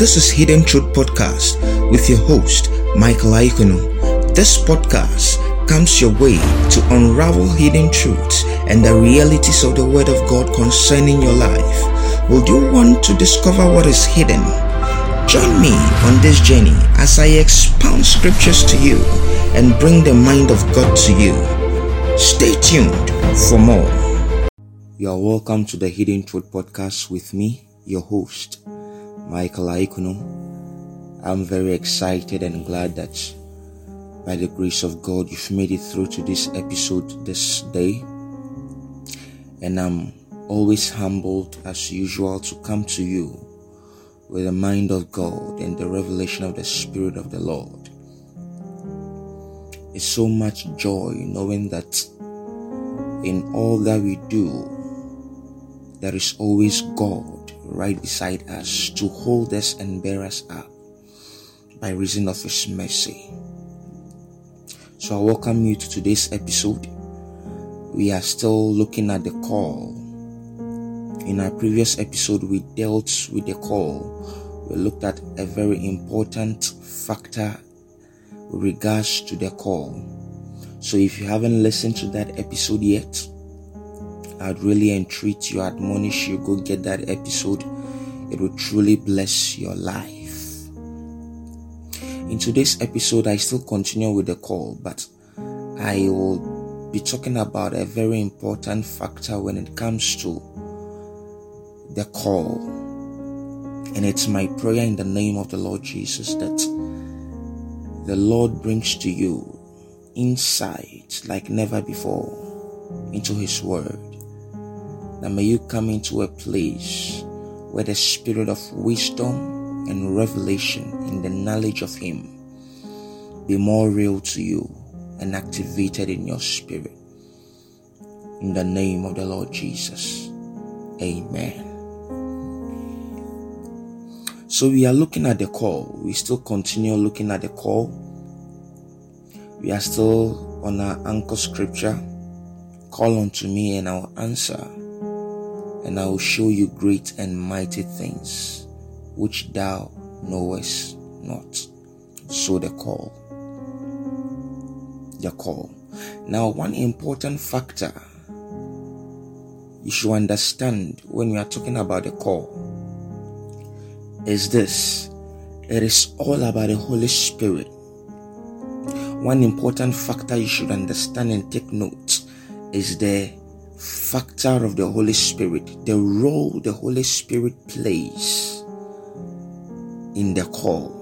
This is Hidden Truth Podcast with your host, Michael Aikunu. This podcast comes your way to unravel hidden truths and the realities of the Word of God concerning your life. Would you want to discover what is hidden? Join me on this journey as I expound scriptures to you and bring the mind of God to you. Stay tuned for more. You are welcome to the Hidden Truth Podcast with me, your host, Michael Aikunu. I'm very excited and glad that by the grace of God you've made it through to this episode this day. And I'm always humbled as usual to come to you with the mind of God and the revelation of the Spirit of the Lord. It's so much joy knowing that in all that we do, there is always God right beside us to hold us and bear us up by reason of His mercy. So I welcome you to today's episode. We are still looking at the call. In our previous episode, we dealt with the call. We looked at a very important factor with regards to the call. So if you haven't listened to that episode yet, I'd really entreat you, admonish you, go get that episode. It will truly bless your life. In today's episode, I still continue with the call, but I will be talking about a very important factor when it comes to the call. And it's my prayer in the name of the Lord Jesus that the Lord brings to you insight like never before into His Word that may you come into a place where the spirit of wisdom and revelation in the knowledge of Him be more real to you and activated in your spirit. In the name of the Lord Jesus. Amen. So we are looking at the call. We still continue looking at the call. We are still on our anchor scripture. Call unto me and I'll answer and I will show you great and mighty things which thou knowest not. So the call. The call. Now, one important factor you should understand when we are talking about the call is this it is all about the Holy Spirit. One important factor you should understand and take note is the factor of the Holy Spirit, the role the Holy Spirit plays in the call.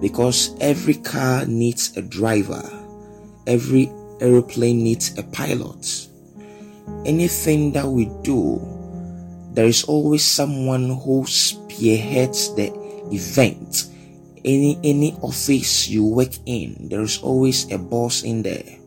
Because every car needs a driver, every aeroplane needs a pilot. Anything that we do, there is always someone who spearheads the event. Any any office you work in, there is always a boss in there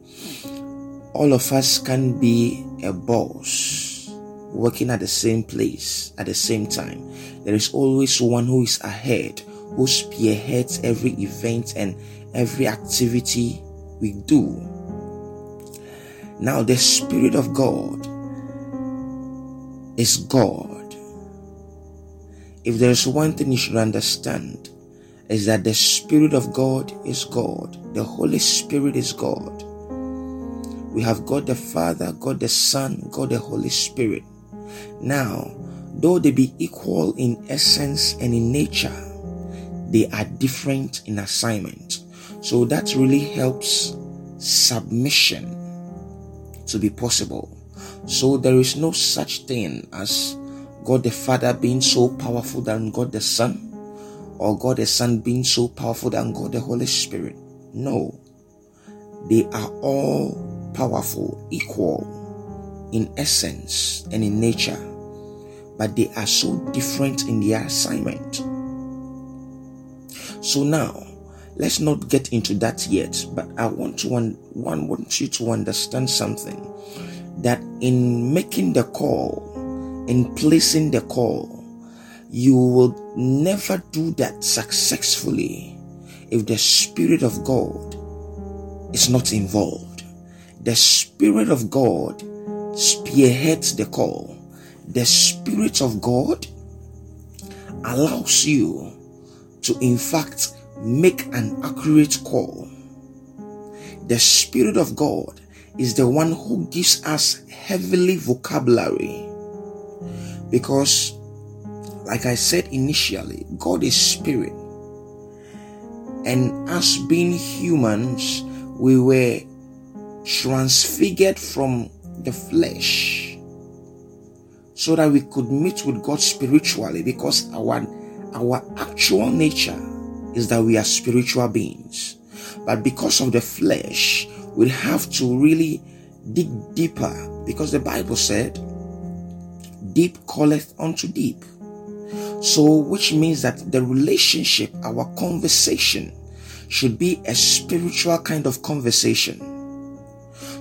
all of us can be a boss working at the same place at the same time. There is always one who is ahead, who spearheads every event and every activity we do. Now, the Spirit of God is God. If there is one thing you should understand, is that the Spirit of God is God, the Holy Spirit is God. We have God the Father, God the Son, God the Holy Spirit. Now, though they be equal in essence and in nature, they are different in assignment. So that really helps submission to be possible. So there is no such thing as God the Father being so powerful than God the Son, or God the Son being so powerful than God the Holy Spirit. No, they are all powerful, equal in essence and in nature, but they are so different in their assignment. So now, let's not get into that yet, but I want to one, one want you to understand something that in making the call, in placing the call, you will never do that successfully if the Spirit of God is not involved the Spirit of God spearheads the call. The Spirit of God allows you to, in fact, make an accurate call. The Spirit of God is the one who gives us heavenly vocabulary. Because, like I said initially, God is spirit. And us being humans, we were transfigured from the flesh so that we could meet with God spiritually because our our actual nature is that we are spiritual beings. But because of the flesh we have to really dig deeper because the bible said deep calleth unto deep. So which means that the relationship our conversation should be a spiritual kind of conversation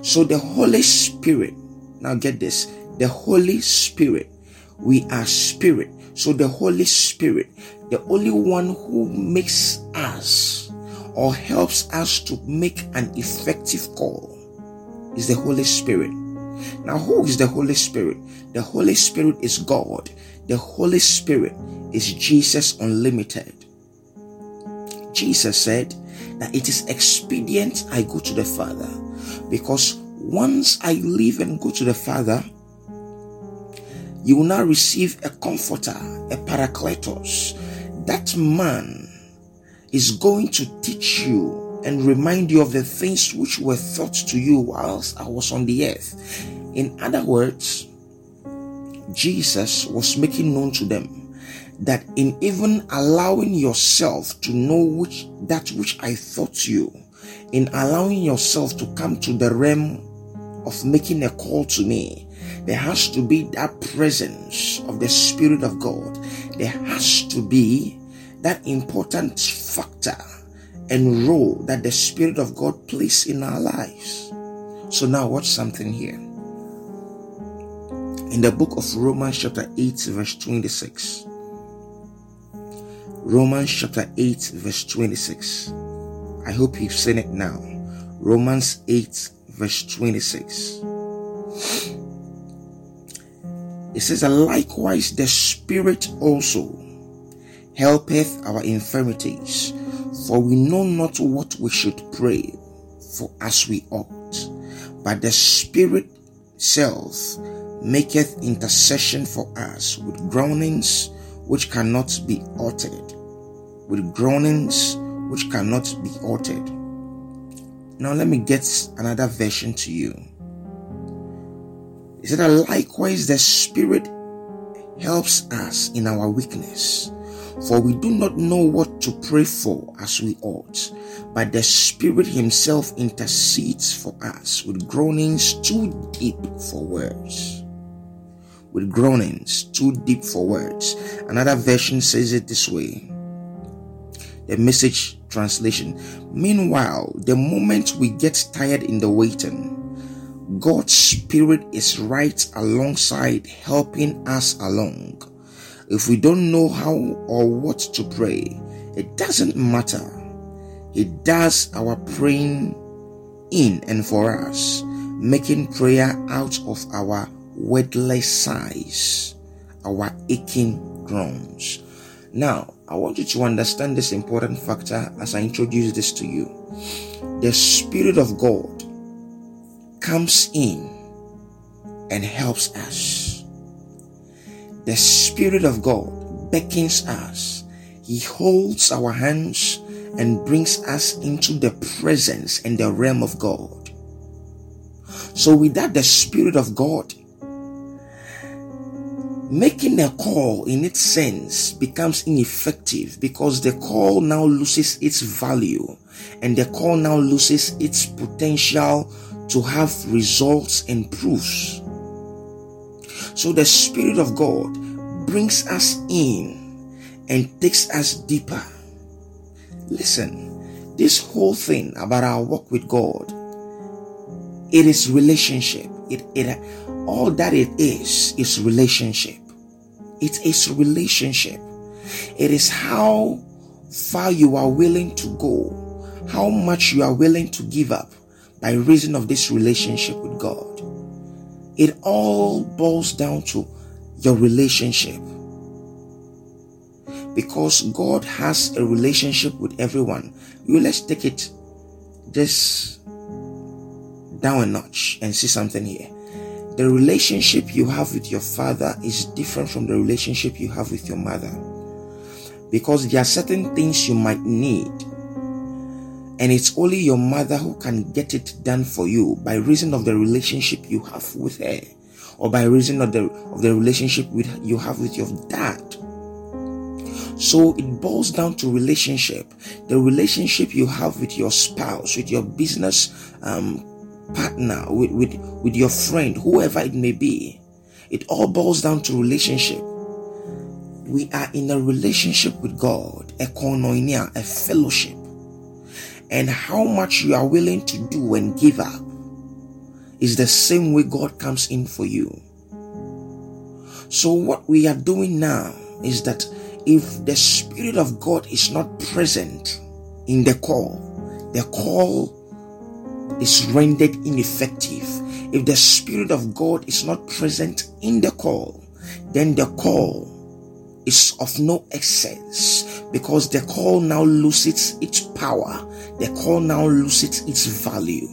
so the Holy Spirit, now get this, the Holy Spirit, we are spirit. So the Holy Spirit, the only one who makes us or helps us to make an effective call is the Holy Spirit. Now, who is the Holy Spirit? The Holy Spirit is God. The Holy Spirit is Jesus Unlimited. Jesus said that it is expedient I go to the Father because once I leave and go to the Father, you will now receive a comforter, a paracletos. That man is going to teach you and remind you of the things which were taught to you whilst I was on the earth. In other words, Jesus was making known to them that in even allowing yourself to know which that which I taught you, in allowing yourself to come to the realm of making a call to me, there has to be that presence of the Spirit of God. There has to be that important factor and role that the Spirit of God plays in our lives. So now watch something here. In the book of Romans chapter 8 verse 26. Romans chapter 8 verse 26. I hope you've seen it now. Romans 8, verse 26. It says, likewise the Spirit also helpeth our infirmities, for we know not what we should pray for as we ought. But the Spirit self maketh intercession for us with groanings which cannot be uttered. With groanings which cannot be altered. Now, let me get another version to you. He said that likewise the Spirit helps us in our weakness, for we do not know what to pray for as we ought, but the Spirit Himself intercedes for us with groanings too deep for words. With groanings too deep for words. Another version says it this way the message translation. Meanwhile, the moment we get tired in the waiting, God's Spirit is right alongside helping us along. If we don't know how or what to pray, it doesn't matter. He does our praying in and for us, making prayer out of our wordless sighs, our aching groans. Now, I want you to understand this important factor as I introduce this to you. The Spirit of God comes in and helps us. The Spirit of God beckons us. He holds our hands and brings us into the presence and the realm of God. So, without the Spirit of God, making a call in its sense becomes ineffective because the call now loses its value and the call now loses its potential to have results and proofs. So the Spirit of God brings us in and takes us deeper. Listen, this whole thing about our walk with God, it is relationship. It, it all that it is is relationship. It is relationship. It is how far you are willing to go, how much you are willing to give up by reason of this relationship with God. It all boils down to your relationship. because God has a relationship with everyone. You let's take it just down a notch and see something here. The relationship you have with your father is different from the relationship you have with your mother. Because there are certain things you might need, and it's only your mother who can get it done for you by reason of the relationship you have with her, or by reason of the of the relationship with you have with your dad. So it boils down to relationship. The relationship you have with your spouse, with your business um, partner, with, with, with your friend, whoever it may be. It all boils down to relationship. We are in a relationship with God, a koinonia, a fellowship. And how much you are willing to do and give up is the same way God comes in for you. So, what we are doing now is that if the Spirit of God is not present in the call, the call is rendered ineffective. If the Spirit of God is not present in the call, then the call is of no excess because the call now loses its power, the call now loses its value.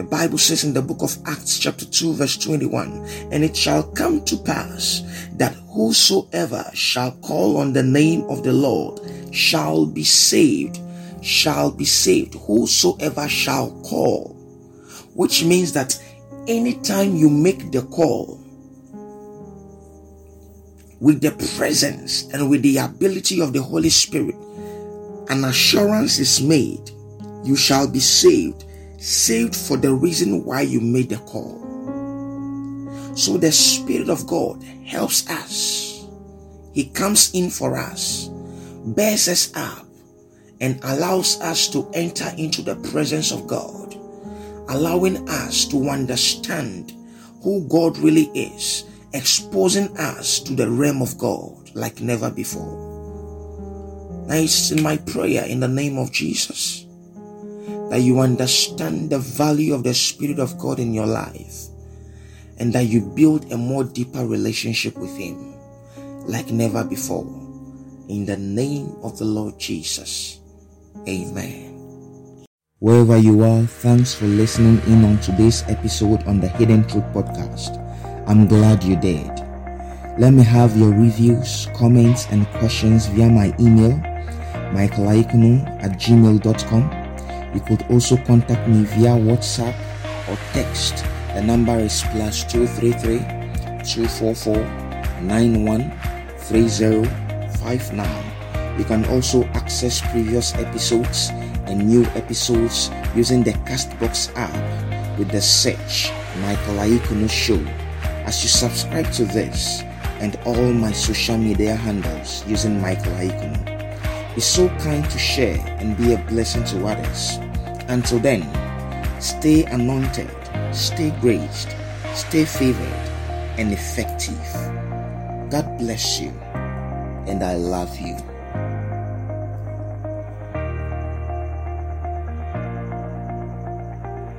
The Bible says in the book of Acts, chapter 2, verse 21, and it shall come to pass that whosoever shall call on the name of the Lord shall be saved, shall be saved, whosoever shall call. Which means that anytime you make the call with the presence and with the ability of the Holy Spirit, an assurance is made, you shall be saved saved for the reason why you made the call. So the Spirit of God helps us. He comes in for us, bears us up, and allows us to enter into the presence of God, allowing us to understand who God really is, exposing us to the realm of God like never before. Now it's in my prayer in the name of Jesus that you understand the value of the Spirit of God in your life and that you build a more deeper relationship with Him like never before. In the name of the Lord Jesus. Amen. Wherever you are, thanks for listening in on today's episode on the Hidden Truth Podcast. I'm glad you did. Let me have your reviews, comments, and questions via my email, michaelaikunu at gmail.com you could also contact me via WhatsApp or text. The number is plus 233 244 913059. You can also access previous episodes and new episodes using the Castbox app with the search Michael Aikunu Show. As you subscribe to this and all my social media handles using Michael Aikunu. Be so kind to share and be a blessing to others. Until then, stay anointed, stay graced, stay favored, and effective. God bless you, and I love you.